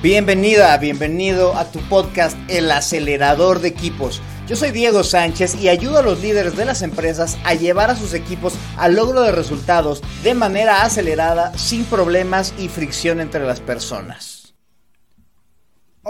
Bienvenida, bienvenido a tu podcast El acelerador de equipos. Yo soy Diego Sánchez y ayudo a los líderes de las empresas a llevar a sus equipos al logro de resultados de manera acelerada, sin problemas y fricción entre las personas.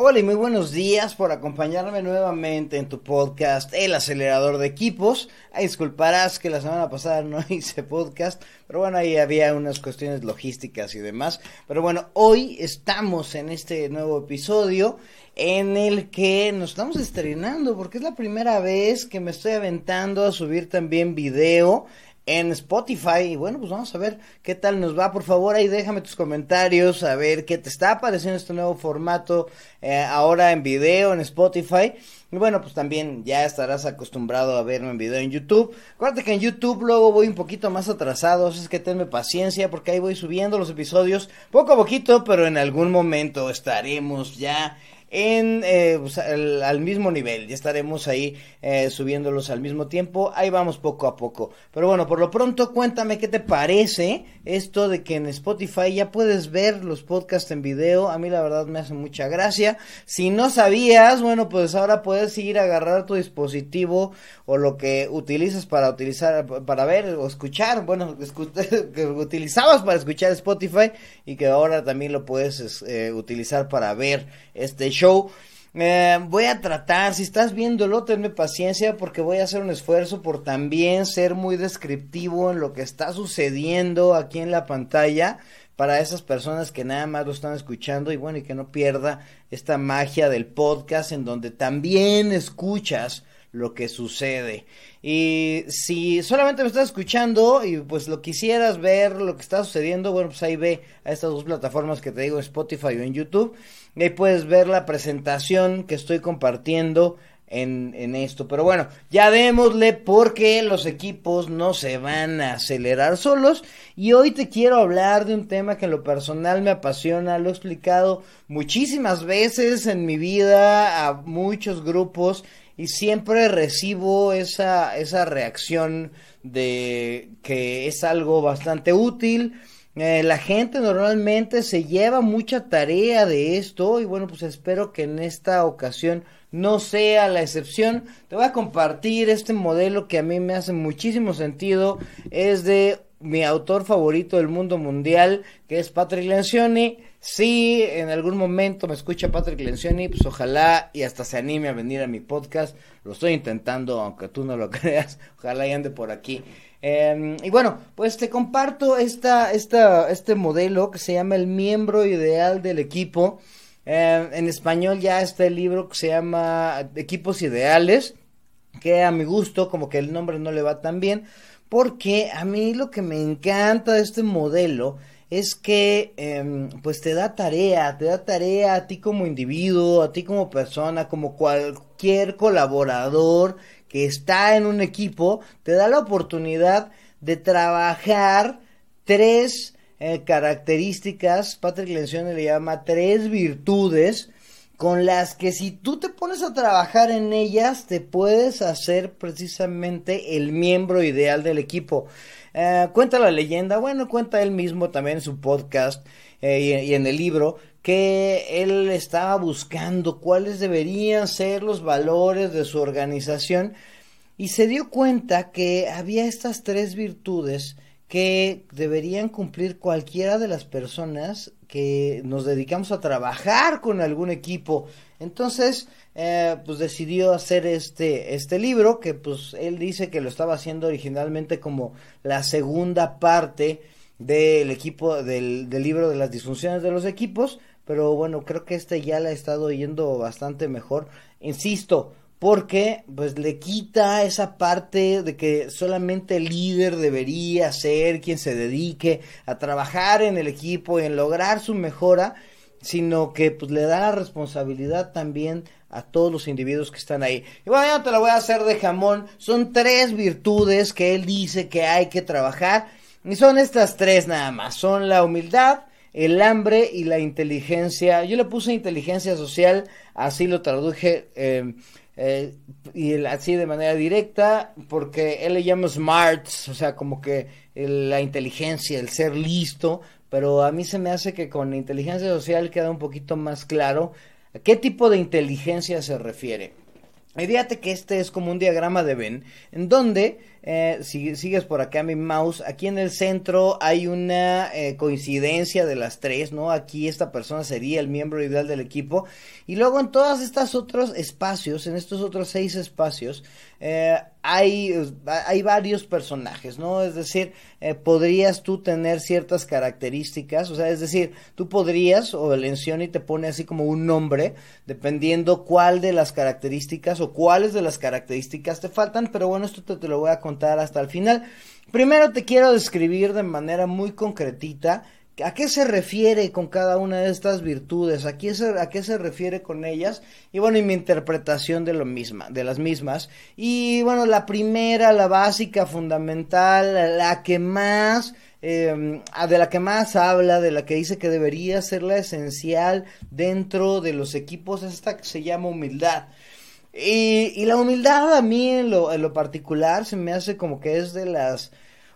Hola y muy buenos días por acompañarme nuevamente en tu podcast El acelerador de equipos. Ay, disculparás que la semana pasada no hice podcast, pero bueno, ahí había unas cuestiones logísticas y demás. Pero bueno, hoy estamos en este nuevo episodio en el que nos estamos estrenando porque es la primera vez que me estoy aventando a subir también video en Spotify. Y bueno, pues vamos a ver qué tal nos va. Por favor, ahí déjame tus comentarios, a ver qué te está pareciendo este nuevo formato eh, ahora en video en Spotify. Y bueno, pues también ya estarás acostumbrado a verme en video en YouTube. Acuérdate que en YouTube luego voy un poquito más atrasado, es que tenme paciencia porque ahí voy subiendo los episodios poco a poquito, pero en algún momento estaremos ya eh, pues, al, mismo nivel. Ya estaremos ahí eh, subiéndolos al mismo tiempo. Ahí vamos poco a poco. Pero bueno, por lo pronto cuéntame qué te parece esto de que en Spotify ya puedes ver los podcasts en video. A mí la verdad me hace mucha gracia. Si no sabías, bueno, pues ahora puedes ir a agarrar tu dispositivo o lo que utilizas para utilizar, para ver o escuchar. Bueno, que utilizabas para escuchar Spotify y que ahora también lo puedes eh, utilizar para ver este show. Eh, voy a tratar, si estás viéndolo, tenme paciencia porque voy a hacer un esfuerzo por también ser muy descriptivo en lo que está sucediendo aquí en la pantalla para esas personas que nada más lo están escuchando y bueno, y que no pierda esta magia del podcast en donde también escuchas lo que sucede. Y si solamente me estás escuchando y pues lo quisieras ver lo que está sucediendo, bueno, pues ahí ve a estas dos plataformas que te digo, Spotify o en YouTube. Y ahí puedes ver la presentación que estoy compartiendo en, en, esto. Pero bueno, ya démosle porque los equipos no se van a acelerar solos. Y hoy te quiero hablar de un tema que en lo personal me apasiona. Lo he explicado muchísimas veces en mi vida a muchos grupos y siempre recibo esa, esa reacción de que es algo bastante útil. Eh, la gente normalmente se lleva mucha tarea de esto y bueno, pues espero que en esta ocasión no sea la excepción. Te voy a compartir este modelo que a mí me hace muchísimo sentido. Es de mi autor favorito del mundo mundial, que es Patrick Lencioni. Si en algún momento me escucha Patrick Lencioni, pues ojalá y hasta se anime a venir a mi podcast. Lo estoy intentando, aunque tú no lo creas. Ojalá y ande por aquí. Em, y bueno, pues te comparto esta, esta, este modelo que se llama el miembro ideal del equipo. Em, en español ya está el libro que se llama Equipos Ideales, que a mi gusto como que el nombre no le va tan bien, porque a mí lo que me encanta de este modelo es que em, pues te da tarea, te da tarea a ti como individuo, a ti como persona, como cualquier colaborador que está en un equipo, te da la oportunidad de trabajar tres eh, características, Patrick Lencioni le llama tres virtudes, con las que si tú te pones a trabajar en ellas, te puedes hacer precisamente el miembro ideal del equipo. Eh, cuenta la leyenda, bueno, cuenta él mismo también en su podcast eh, y, en el libro, que él estaba buscando cuáles deberían ser los valores de su organización y se dio cuenta que había estas tres virtudes que deberían cumplir cualquiera de las personas que nos dedicamos a trabajar con algún equipo. Entonces, eh, pues decidió hacer este, este libro, que pues él dice que lo estaba haciendo originalmente como la segunda parte del equipo, del, del libro de las disfunciones de los equipos, pero bueno, creo que este ya le ha estado yendo bastante mejor. Insisto, porque pues le quita esa parte de que solamente el líder debería ser quien se dedique a trabajar en el equipo y en lograr su mejora, sino que pues le da la responsabilidad también a todos los individuos que están ahí. Y bueno, ya te la voy a hacer de jamón. Son tres virtudes que él dice que hay que trabajar. Y son estas tres nada más. Son la humildad, el hambre y la inteligencia. Yo le puse inteligencia social, así lo traduje. Eh, eh, y así de manera directa, porque él le llama smarts, o sea, como que la inteligencia, el ser listo, pero a mí se me hace que con inteligencia social queda un poquito más claro a qué tipo de inteligencia se refiere. Fíjate que este es como un diagrama de Venn, en donde, eh, si sigues por acá mi mouse, aquí en el centro hay una eh, coincidencia de las tres, ¿no? Aquí esta persona sería el miembro ideal del equipo. Y luego en todos estos otros espacios, en estos otros seis espacios, eh, hay, hay varios personajes, ¿no? Es decir, podrías tú tener ciertas características, o sea, es decir, tú podrías, o el y te pone así como un nombre, dependiendo cuál de las características o cuáles de las características te faltan, pero bueno, esto te, te lo voy a contar hasta el final. Primero te quiero describir de manera muy concretita ¿A qué se refiere con cada una de estas virtudes? ¿A qué, se, ¿A qué se refiere con ellas? Y bueno, y mi interpretación de lo misma, de las mismas. Y bueno, la primera, la básica, fundamental, la que más, eh, de la que más habla, de la que dice que debería ser la esencial dentro de los equipos, es esta que se llama humildad. Y, y la humildad a mí en lo, en lo particular se me hace como que es de las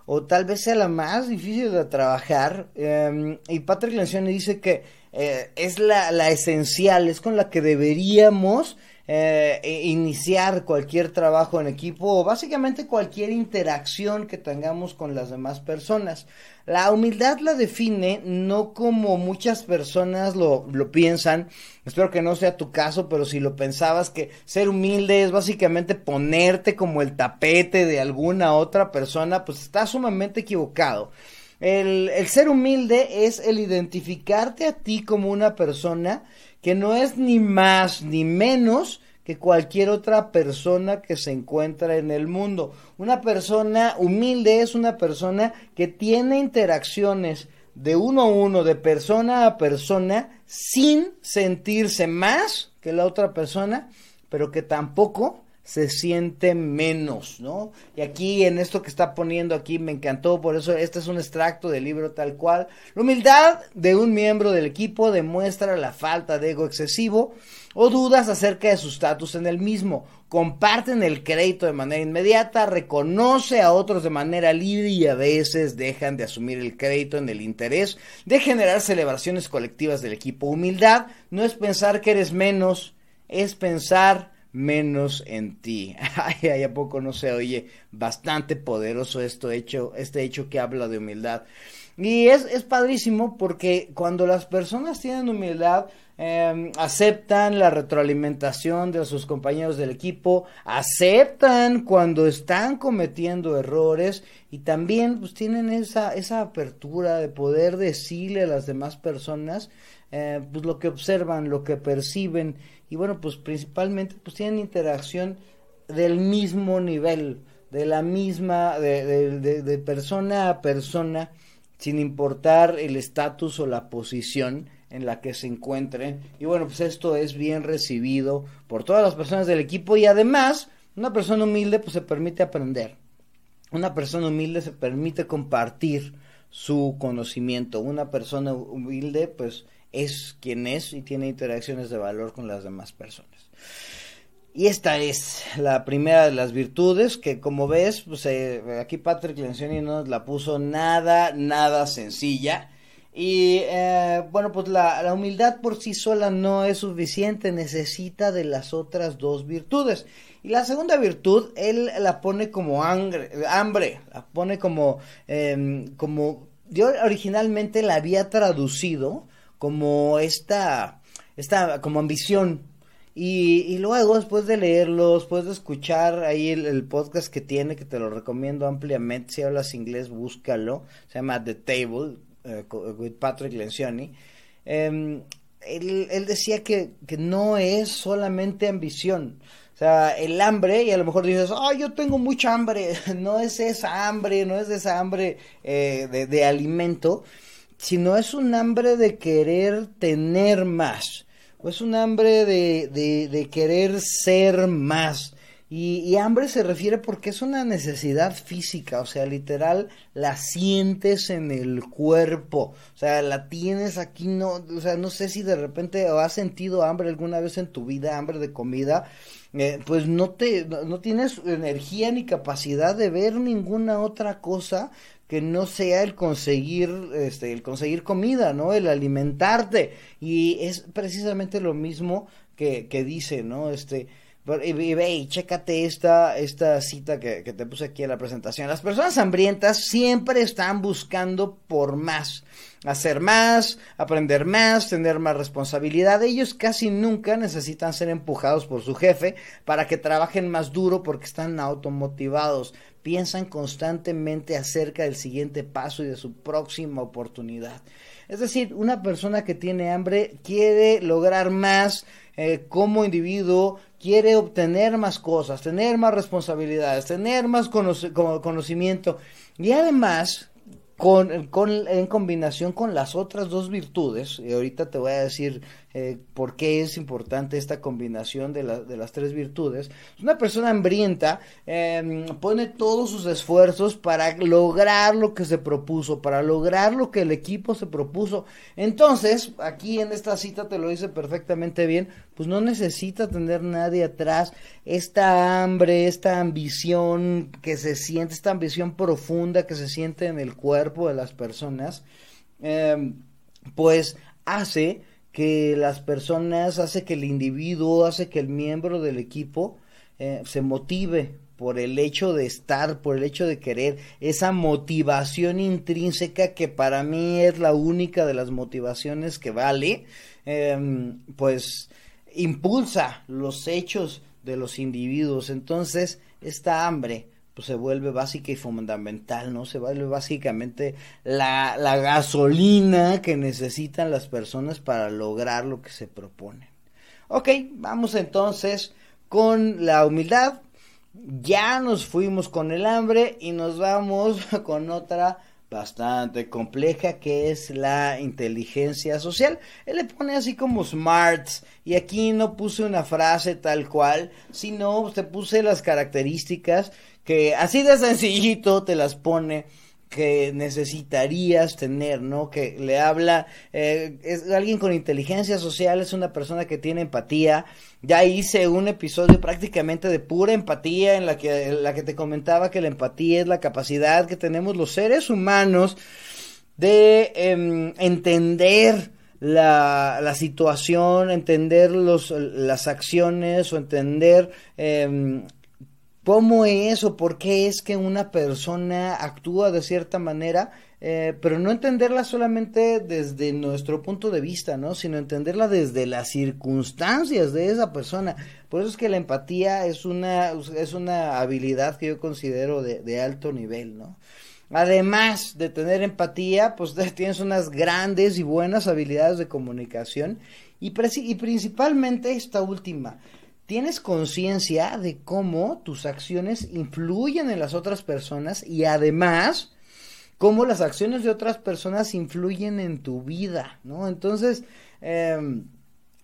o tal vez sea la más difícil de trabajar. Em, y Patrick Lencioni dice que eh, es la, la, esencial, es con la que deberíamos eh, iniciar cualquier trabajo en equipo o básicamente cualquier interacción que tengamos con las demás personas. La humildad la define no como muchas personas lo, piensan, espero que no sea tu caso, pero si lo pensabas que ser humilde es básicamente ponerte como el tapete de alguna otra persona, pues está sumamente equivocado. El, ser humilde es el identificarte a ti como una persona que no es ni más ni menos que cualquier otra persona que se encuentra en el mundo. Una persona humilde es una persona que tiene interacciones de uno a uno, de persona a persona, sin sentirse más que la otra persona, pero que tampoco se siente menos, ¿no? Y aquí en esto que está poniendo aquí me encantó, por eso este es un extracto del libro tal cual. La humildad de un miembro del equipo demuestra la falta de ego excesivo o dudas acerca de su estatus en el mismo. Comparten el crédito de manera inmediata, reconoce a otros de manera libre y a veces dejan de asumir el crédito en el interés de generar celebraciones colectivas del equipo. Humildad no es pensar que eres menos, es pensar menos en ti. Ay, ay, a poco no se oye bastante poderoso esto hecho, este hecho que habla de humildad. Y es, es padrísimo porque cuando las personas tienen humildad, eh, aceptan la retroalimentación de sus compañeros del equipo, aceptan cuando están cometiendo errores y también pues tienen esa, esa apertura de poder decirle a las demás personas eh, pues lo que observan, lo que perciben y bueno, pues principalmente pues tienen interacción del mismo nivel, de la misma, de, de, de persona a persona, sin importar el estatus o la posición en la que se encuentren. Y bueno, pues esto es bien recibido por todas las personas del equipo y además una persona humilde pues se permite aprender. Una persona humilde se permite compartir su conocimiento. Una persona humilde pues es quien es y tiene interacciones de valor con las demás personas. Y esta es la primera de las virtudes que como ves, pues eh, aquí Patrick Lencioni nos la puso nada, nada sencilla. Y eh, bueno, pues la, la, humildad por sí sola no es suficiente, necesita de las otras dos virtudes. Y la segunda virtud, él la pone como hambre, la pone como, eh, como, yo originalmente la había traducido como esta, esta como ambición. Y, y luego, después de leerlo, después de escuchar ahí el, podcast que tiene, que te lo recomiendo ampliamente, si hablas inglés, búscalo, se llama The Table, eh, with Patrick Lencioni, eh, él, él, decía que, que no es solamente ambición, o sea, el hambre, y a lo mejor dices, ay, yo tengo mucha hambre. No es esa hambre, no es esa hambre eh, de, de, alimento, sino es un hambre de querer tener más, o es un hambre de, de, querer ser más. Y, y, hambre se refiere porque es una necesidad física, o sea, literal, la sientes en el cuerpo, o sea, la tienes aquí, no, o sea, no sé si de repente has sentido hambre alguna vez en tu vida, hambre de comida, eh, pues no te, no, no tienes energía ni capacidad de ver ninguna otra cosa que no sea el conseguir, este, el conseguir comida, ¿no? El alimentarte. Y es precisamente lo mismo que, que dice, ¿no? Este, y ve y chécate esta, esta cita que, que, te puse aquí en la presentación. Las personas hambrientas siempre están buscando por más, hacer más, aprender más, tener más responsabilidad. Ellos casi nunca necesitan ser empujados por su jefe para que trabajen más duro porque están automotivados. Piensan constantemente acerca del siguiente paso y de su próxima oportunidad. Es decir, una persona que tiene hambre quiere lograr más eh, como individuo, quiere obtener más cosas, tener más responsabilidades, tener más conocimiento. Y además con, con, en combinación con las otras dos virtudes, y ahorita te voy a decir eh, por qué es importante esta combinación de, de las tres virtudes, una persona hambrienta em, pone todos sus esfuerzos para lograr lo que se propuso, para lograr lo que el equipo se propuso. Entonces, aquí en esta cita te lo dice perfectamente bien, pues no necesita tener nadie atrás. Esta hambre, esta ambición que se siente, esta ambición profunda que se siente en el cuerpo de las personas, em, pues hace que las personas, hace que el individuo, hace que el miembro del equipo eh, se motive por el hecho de estar, por el hecho de querer, esa motivación intrínseca que para mí es la única de las motivaciones que vale, em, pues impulsa los hechos de los individuos. Entonces, esta hambre pues se vuelve básica y fundamental, ¿no? Se vuelve básicamente la, la gasolina que necesitan las personas para lograr lo que se proponen. Ok, vamos entonces con la humildad. Ya nos fuimos con el hambre y nos vamos con otra bastante compleja que es la inteligencia social. Él le pone así como smarts y aquí no puse una frase tal cual, sino te puse las características que así de sencillito te las pone que necesitarías tener, ¿no? Que le habla, eh, es alguien con inteligencia social, es una persona que tiene empatía. Ya hice un episodio prácticamente de pura empatía en la que, la que te comentaba que la empatía es la capacidad que tenemos los seres humanos de em, entender la, la, situación, entender los, las acciones o entender eh, cómo es o por qué es que una persona actúa de cierta manera, eh, pero no entenderla solamente desde nuestro punto de vista, ¿no? Sino entenderla desde las circunstancias de esa persona. Por eso es que la empatía es una, es una habilidad que yo considero de, alto nivel, ¿no? Además de tener empatía, pues tienes unas grandes y buenas habilidades de comunicación y, y principalmente esta última, tienes conciencia de cómo tus acciones influyen en las otras personas y además cómo las acciones de otras personas influyen en tu vida, ¿no? Entonces, eh,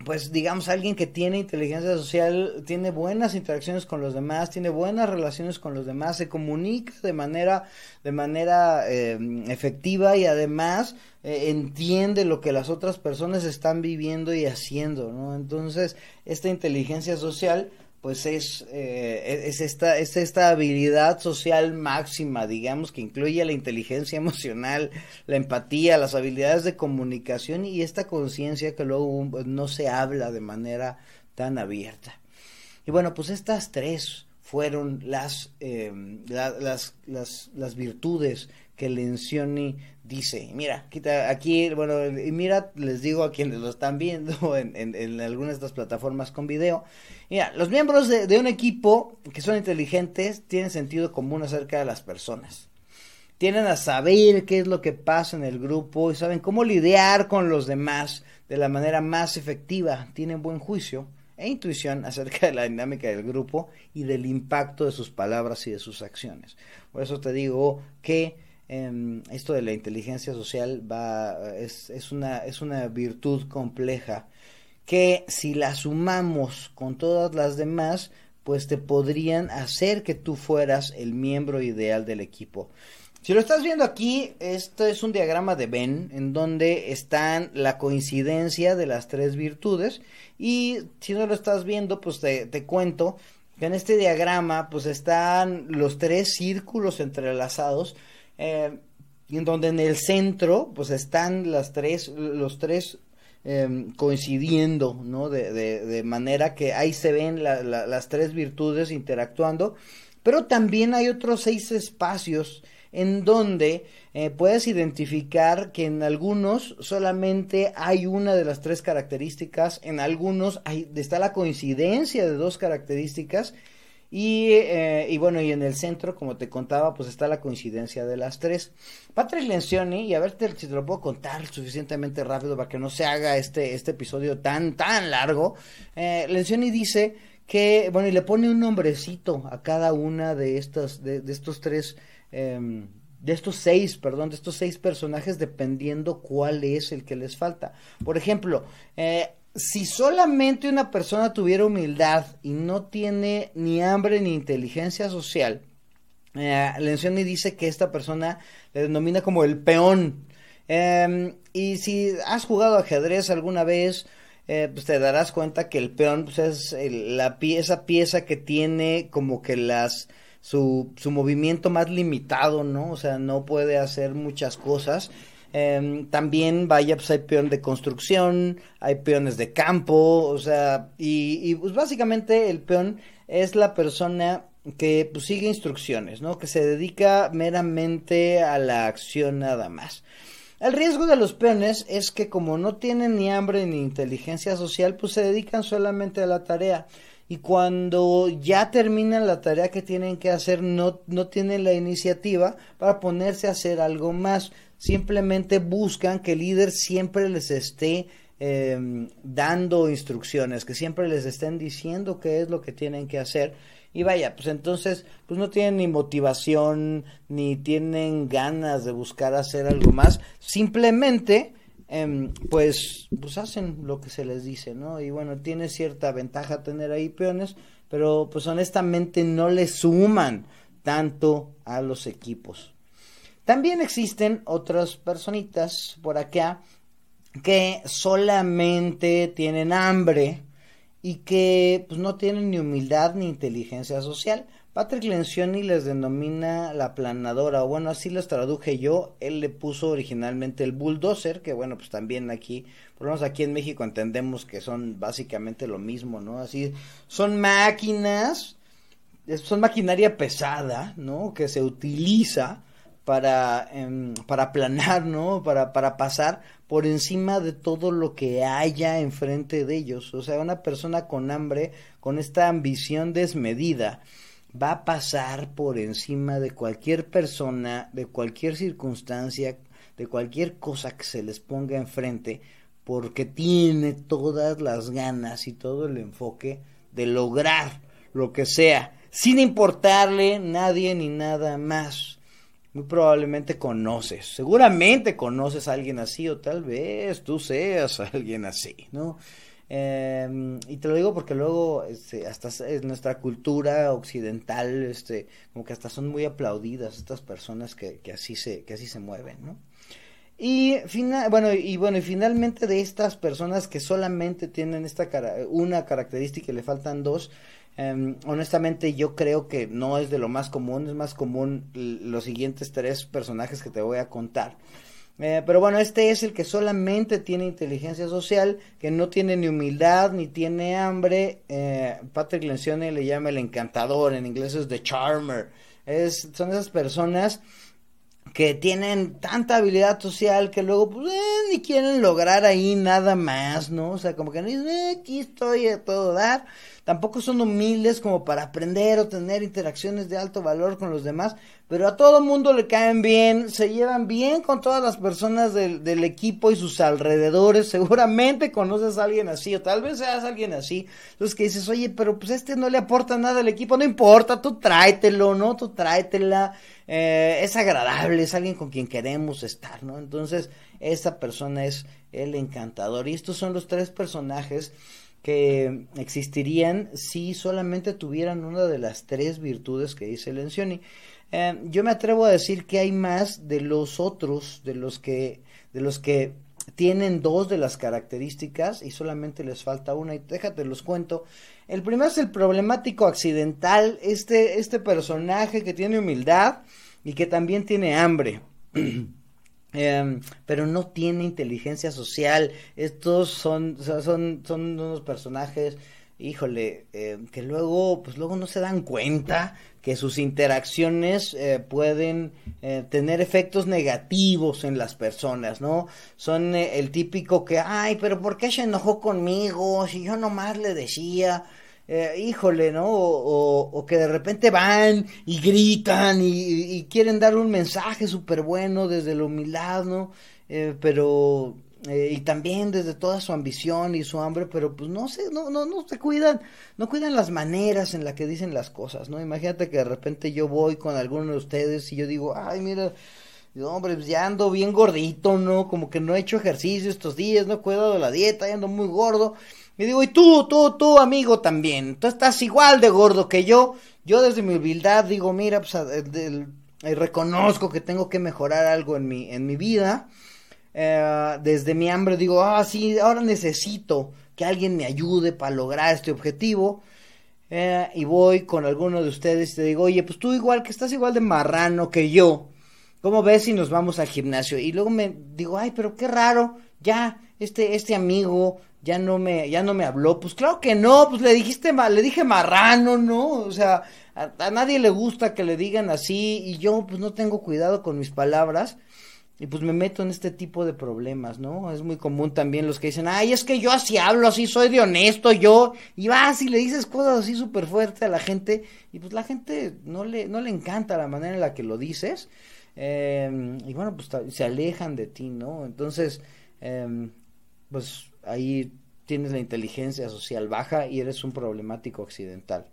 pues digamos alguien que tiene inteligencia social tiene buenas interacciones con los demás tiene buenas relaciones con los demás se comunica de manera de manera eh, efectiva y además eh, entiende lo que las otras personas están viviendo y haciendo no entonces esta inteligencia social pues es, eh, es, esta, es esta habilidad social máxima, digamos, que incluye la inteligencia emocional, la empatía, las habilidades de comunicación y esta conciencia que luego pues, no se habla de manera tan abierta. Y bueno, pues estas tres fueron las, eh, las, las, las virtudes que Lencioni dice, mira, aquí, bueno, y mira, les digo a quienes lo están viendo en, en, algunas de estas plataformas con video, mira, los miembros de, de, un equipo que son inteligentes tienen sentido común acerca de las personas. Tienen a saber qué es lo que pasa en el grupo y saben cómo lidiar con los demás de la manera más efectiva. Tienen buen juicio e intuición acerca de la dinámica del grupo y del impacto de sus palabras y de sus acciones. Por eso te digo que Em, esto de la inteligencia social va, es, es, una, es una virtud compleja que si la sumamos con todas las demás, pues te podrían hacer que tú fueras el miembro ideal del equipo. Si lo estás viendo aquí, esto es un diagrama de Venn en donde están la coincidencia de las tres virtudes y si no lo estás viendo, pues te, te cuento que en este diagrama pues están los tres círculos entrelazados eh, en donde en el centro pues están las tres, los tres em, coincidiendo, ¿no? De, de, manera que ahí se ven las tres virtudes interactuando, pero también hay otros seis espacios en donde eh, puedes identificar que en algunos solamente hay una de las tres características, en algunos hay, está la coincidencia de dos características y, eh, y, bueno, y en el centro, como te contaba, pues está la coincidencia de las tres. Patrick Lencioni, y a ver si te lo puedo contar suficientemente rápido para que no se haga este, este episodio tan, tan largo. Eh, Lencioni dice que, bueno, y le pone un nombrecito a cada una de estas, de, de estos tres Em, de estos seis, perdón, de estos seis personajes dependiendo cuál es el que les falta. Por ejemplo, eh, si solamente una persona tuviera humildad y no tiene ni hambre ni inteligencia social, eh, Lencioni dice que esta persona le denomina como el peón. Em, y si has jugado ajedrez alguna vez, eh, pues te darás cuenta que el peón pues, es la pieza, pieza que tiene como que las su, su movimiento más limitado, ¿no? O sea, no puede hacer muchas cosas. Em, también, vaya, pues hay peón de construcción, hay peones de campo, o sea, y, pues básicamente el peón es la persona que pues, sigue instrucciones, ¿no? Que se dedica meramente a la acción nada más. El riesgo de los peones es que como no tienen ni hambre ni inteligencia social, pues se dedican solamente a la tarea y cuando ya terminan la tarea que tienen que hacer no, no tienen la iniciativa para ponerse a hacer algo más. Simplemente buscan que el líder siempre les esté em, dando instrucciones, que siempre les estén diciendo qué es lo que tienen que hacer. Y vaya, pues entonces, pues no tienen ni motivación, ni tienen ganas de buscar hacer algo más. Simplemente Em, pues, pues hacen lo que se les dice, ¿no? Y bueno, tiene cierta ventaja tener ahí peones, pero pues honestamente no le suman tanto a los equipos. También existen otras personitas por acá que solamente tienen hambre y que pues no tienen ni humildad ni inteligencia social. Patrick Lencioni les denomina la planadora, o bueno, así los traduje yo, él le puso originalmente el bulldozer, que bueno, pues también aquí, por lo menos aquí en México entendemos que son básicamente lo mismo, ¿no? Así, son máquinas, son maquinaria pesada, ¿no? Que se utiliza para, em, para aplanar, ¿no? Para, para pasar por encima de todo lo que haya enfrente de ellos. O sea, una persona con hambre, con esta ambición desmedida, va a pasar por encima de cualquier persona, de cualquier circunstancia, de cualquier cosa que se les ponga enfrente, porque tiene todas las ganas y todo el enfoque de lograr lo que sea, sin importarle nadie ni nada más. Muy probablemente conoces, seguramente conoces a alguien así o tal vez tú seas alguien así, ¿no? Eh, y te lo digo porque luego este, hasta en nuestra cultura occidental, este, como que hasta son muy aplaudidas estas personas que, que así se, que así se mueven, ¿no? Y bueno, y bueno, y finalmente de estas personas que solamente tienen esta cara una característica y le faltan dos, em, honestamente yo creo que no es de lo más común, es más común los siguientes tres personajes que te voy a contar. Eh, pero bueno, este es el que solamente tiene inteligencia social, que no tiene ni humildad ni tiene hambre. Eh, Patrick Lencioni le llama el encantador, en inglés es the charmer. Es, son esas personas que tienen tanta habilidad social que luego pues, eh, ni quieren lograr ahí nada más, ¿no? O sea, como que no dicen, eh, aquí estoy a todo dar. Tampoco son humildes como para aprender o tener interacciones de alto valor con los demás, pero a todo mundo le caen bien, se llevan bien con todas las personas del, equipo y sus alrededores. Seguramente conoces a alguien así, o tal vez seas alguien así. Entonces que dices, oye, pero pues este no le aporta nada al equipo, no importa, tú tráetelo, ¿no? Tú tráetela. Eh, es agradable, es alguien con quien queremos estar, ¿no? Entonces, esa persona es el encantador. Y estos son los tres personajes que existirían si solamente tuvieran una de las tres virtudes que dice Lencioni. Eh, yo me atrevo a decir que hay más de los otros, de los que, de los que tienen dos de las características y solamente les falta una y déjate los cuento. El primero es el problemático accidental, este, este personaje que tiene humildad y que también tiene hambre. Em, pero no tiene inteligencia social. Estos son, son, son unos personajes, híjole, em, que luego, pues luego no se dan cuenta que sus interacciones eh, pueden eh, tener efectos negativos en las personas, ¿no? Son eh, el típico que, ay, pero ¿por qué se enojó conmigo? Si yo nomás le decía, híjole, ¿no? O, que de repente van y gritan y, quieren dar un mensaje súper bueno desde la humildad, ¿no? pero eh, y también desde toda su ambición y su hambre, pero pues no sé, no, no, no se cuidan, no cuidan las maneras en las que dicen las cosas, ¿no? Imagínate que de repente yo voy con alguno de ustedes y yo digo, ay, mira, hombre, pues ya ando bien gordito, ¿no? Como que no he hecho ejercicio estos días, no he cuidado de la dieta, ya ando muy gordo. Y digo, y tú, tú, tú, amigo, también, tú estás igual de gordo que yo. Yo desde mi humildad digo, mira, pues reconozco que tengo que mejorar algo en mi, en mi vida eh, desde mi hambre digo, ah, sí, ahora necesito que alguien me ayude para lograr este objetivo. Eh, y voy con alguno de ustedes y te digo, oye, pues tú igual que estás igual de marrano que yo. ¿Cómo ves si nos vamos al gimnasio? Y luego me digo, ay, pero qué raro, ya, este, este amigo ya no me, ya no me habló. Pues claro que no, pues le dijiste, le dije marrano, ¿no? O sea, a, nadie le gusta que le digan así y yo pues no tengo cuidado con mis palabras y pues me meto en este tipo de problemas, ¿no? Es muy común también los que dicen, ay, es que yo así hablo, así soy de honesto, yo, y vas y le dices cosas así súper fuertes a la gente, y pues la gente no le, no le encanta la manera en la que lo dices, em, y bueno, pues se alejan de ti, ¿no? Entonces, em, pues ahí tienes la inteligencia social baja y eres un problemático occidental.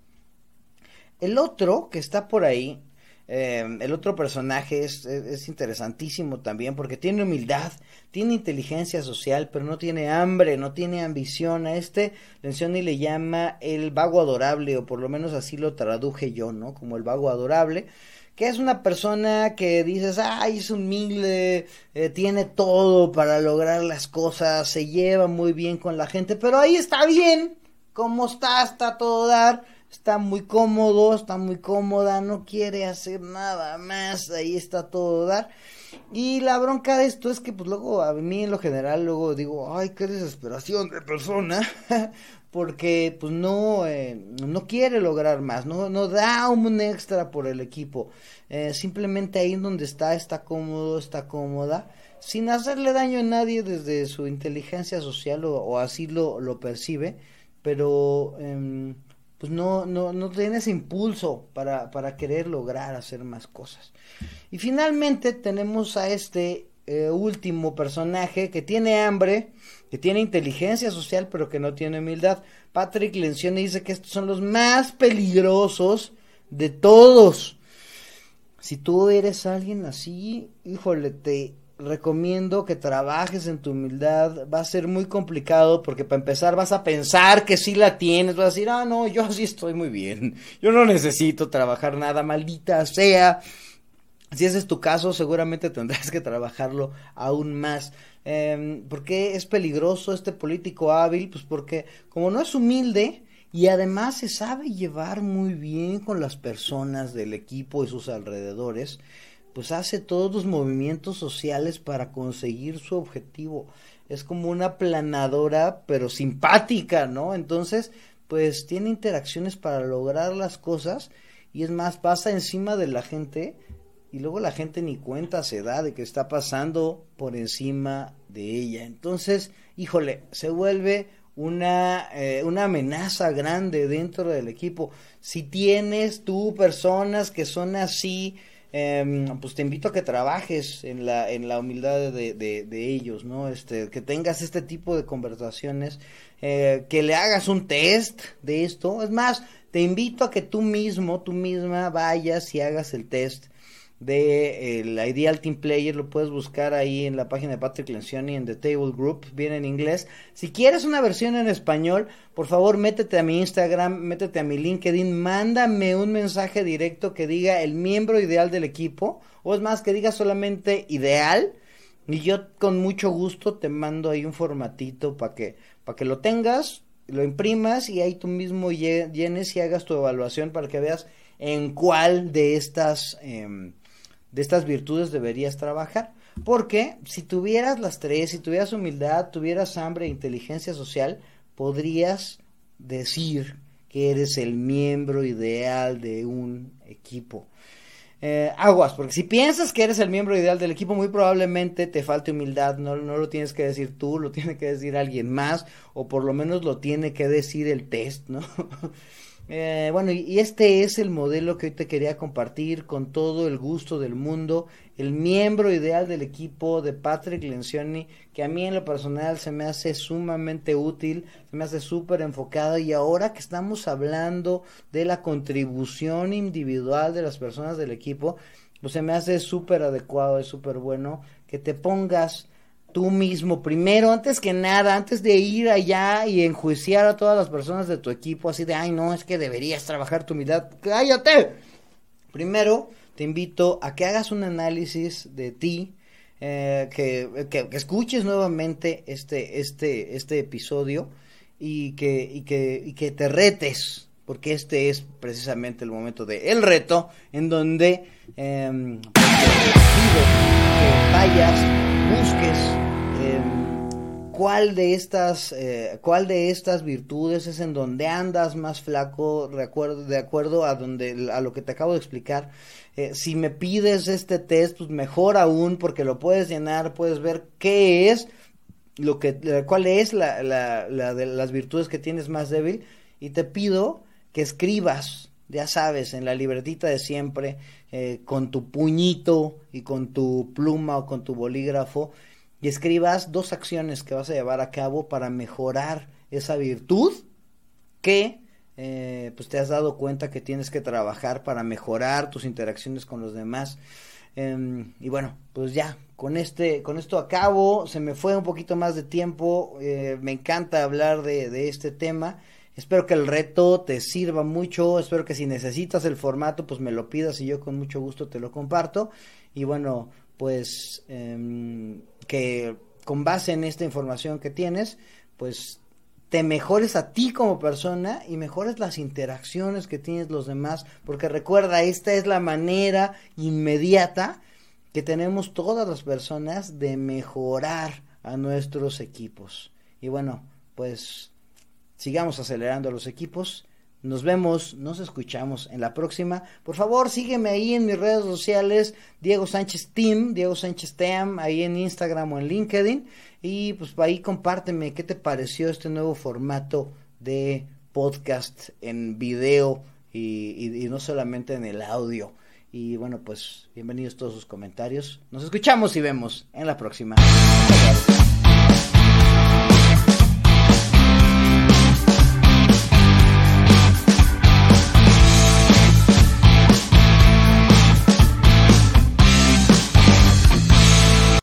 El otro que está por ahí Em, el otro personaje es, es, interesantísimo también porque tiene humildad, tiene inteligencia social, pero no tiene hambre, no tiene ambición. A este y le llama el vago adorable, o por lo menos así lo traduje yo, ¿no? Como el vago adorable, que es una persona que dices, ay, es humilde, eh, tiene todo para lograr las cosas, se lleva muy bien con la gente, pero ahí está bien, como está, está todo dar está muy cómodo, está muy cómoda, no quiere hacer nada más, ahí está todo dar. Y la bronca de esto es que pues luego a mí en lo general luego digo, ay, qué desesperación de persona, porque pues no, eh, no quiere lograr más, no, no da un extra por el equipo, eh, simplemente ahí donde está, está cómodo, está cómoda, sin hacerle daño a nadie desde su inteligencia social o, así lo, lo percibe, pero... Em, pues no, no, no impulso para, para querer lograr hacer más cosas. Y finalmente tenemos a este eh, último personaje que tiene hambre, que tiene inteligencia social, pero que no tiene humildad. Patrick Lencioni dice que estos son los más peligrosos de todos. Si tú eres alguien así, híjole, te, recomiendo que trabajes en tu humildad. Va a ser muy complicado porque para empezar vas a pensar que sí la tienes. Vas a decir, ah, no, yo sí estoy muy bien. Yo no necesito trabajar nada, maldita sea. Si ese es tu caso, seguramente tendrás que trabajarlo aún más. Eh, ¿Por qué es peligroso este político hábil? Pues porque como no es humilde y además se sabe llevar muy bien con las personas del equipo y sus alrededores, pues hace todos los movimientos sociales para conseguir su objetivo. Es como una planadora, pero simpática, ¿no? Entonces, pues tiene interacciones para lograr las cosas y es más, pasa encima de la gente y luego la gente ni cuenta se da de que está pasando por encima de ella. Entonces, híjole, se vuelve una, eh, una amenaza grande dentro del equipo. Si tienes tú personas que son así, Em, pues te invito a que trabajes en la, en la humildad de, de, ellos, ¿no? Este, que tengas este tipo de conversaciones, eh, que le hagas un test de esto. Es más, te invito a que tú mismo, tú misma vayas y hagas el test de el Ideal Team Player, lo puedes buscar ahí en la página de Patrick Lencioni en The Table Group, viene en inglés. Si quieres una versión en español, por favor métete a mi Instagram, métete a mi LinkedIn, mándame un mensaje directo que diga el miembro ideal del equipo, o es más, que diga solamente ideal, y yo con mucho gusto te mando ahí un formatito para que, para que lo tengas, lo imprimas y ahí tú mismo llenes y hagas tu evaluación para que veas en cuál de estas... Em, de estas virtudes deberías trabajar. Porque si tuvieras las tres, si tuvieras humildad, tuvieras hambre e inteligencia social, podrías decir que eres el miembro ideal de un equipo. Eh, aguas, porque si piensas que eres el miembro ideal del equipo, muy probablemente te falte humildad, no, no lo tienes que decir tú, lo tiene que decir alguien más, o por lo menos lo tiene que decir el test, ¿no? Eh, bueno, y este es el modelo que hoy te quería compartir con todo el gusto del mundo. El miembro ideal del equipo de Patrick Lencioni, que a mí en lo personal se me hace sumamente útil, se me hace súper enfocado. Y ahora que estamos hablando de la contribución individual de las personas del equipo, pues se me hace súper adecuado, es súper bueno que te pongas tú mismo, primero, antes que nada, antes de ir allá y enjuiciar a todas las personas de tu equipo, así de, ay, no, es que deberías trabajar tu humildad, cállate. Primero, te invito a que hagas un análisis de ti, eh, que, que, escuches nuevamente este, este, este episodio y que, y que, y que te retes, porque este es precisamente el momento de el reto, en donde eh, que vayas, busques Em, ¿Cuál de estas, eh, cuál de estas virtudes es en donde andas más flaco, de acuerdo, de acuerdo a donde, a lo que te acabo de explicar? Eh, si me pides este test, pues mejor aún, porque lo puedes llenar, puedes ver qué es, lo que, cuál es la, la, de las virtudes que tienes más débil, y te pido que escribas, ya sabes, en la libretita de siempre, eh, con tu puñito y con tu pluma o con tu bolígrafo, y escribas dos acciones que vas a llevar a cabo para mejorar esa virtud que eh, pues te has dado cuenta que tienes que trabajar para mejorar tus interacciones con los demás. Em, y bueno, pues ya, con este, con esto acabo, se me fue un poquito más de tiempo, eh, me encanta hablar de, este tema, espero que el reto te sirva mucho, espero que si necesitas el formato, pues me lo pidas y yo con mucho gusto te lo comparto. Y bueno, pues em, que con base en esta información que tienes, pues te mejores a ti como persona y mejores las interacciones que tienes los demás, porque recuerda, esta es la manera inmediata que tenemos todas las personas de mejorar a nuestros equipos. Y bueno, pues sigamos acelerando los equipos nos vemos, nos escuchamos en la próxima. Por favor, sígueme ahí en mis redes sociales, Diego Sánchez Team, Diego Sánchez Team, ahí en Instagram o en LinkedIn. Y pues ahí compárteme qué te pareció este nuevo formato de podcast en video y, y no solamente en el audio. Y bueno, pues bienvenidos todos sus comentarios. Nos escuchamos y vemos en la próxima.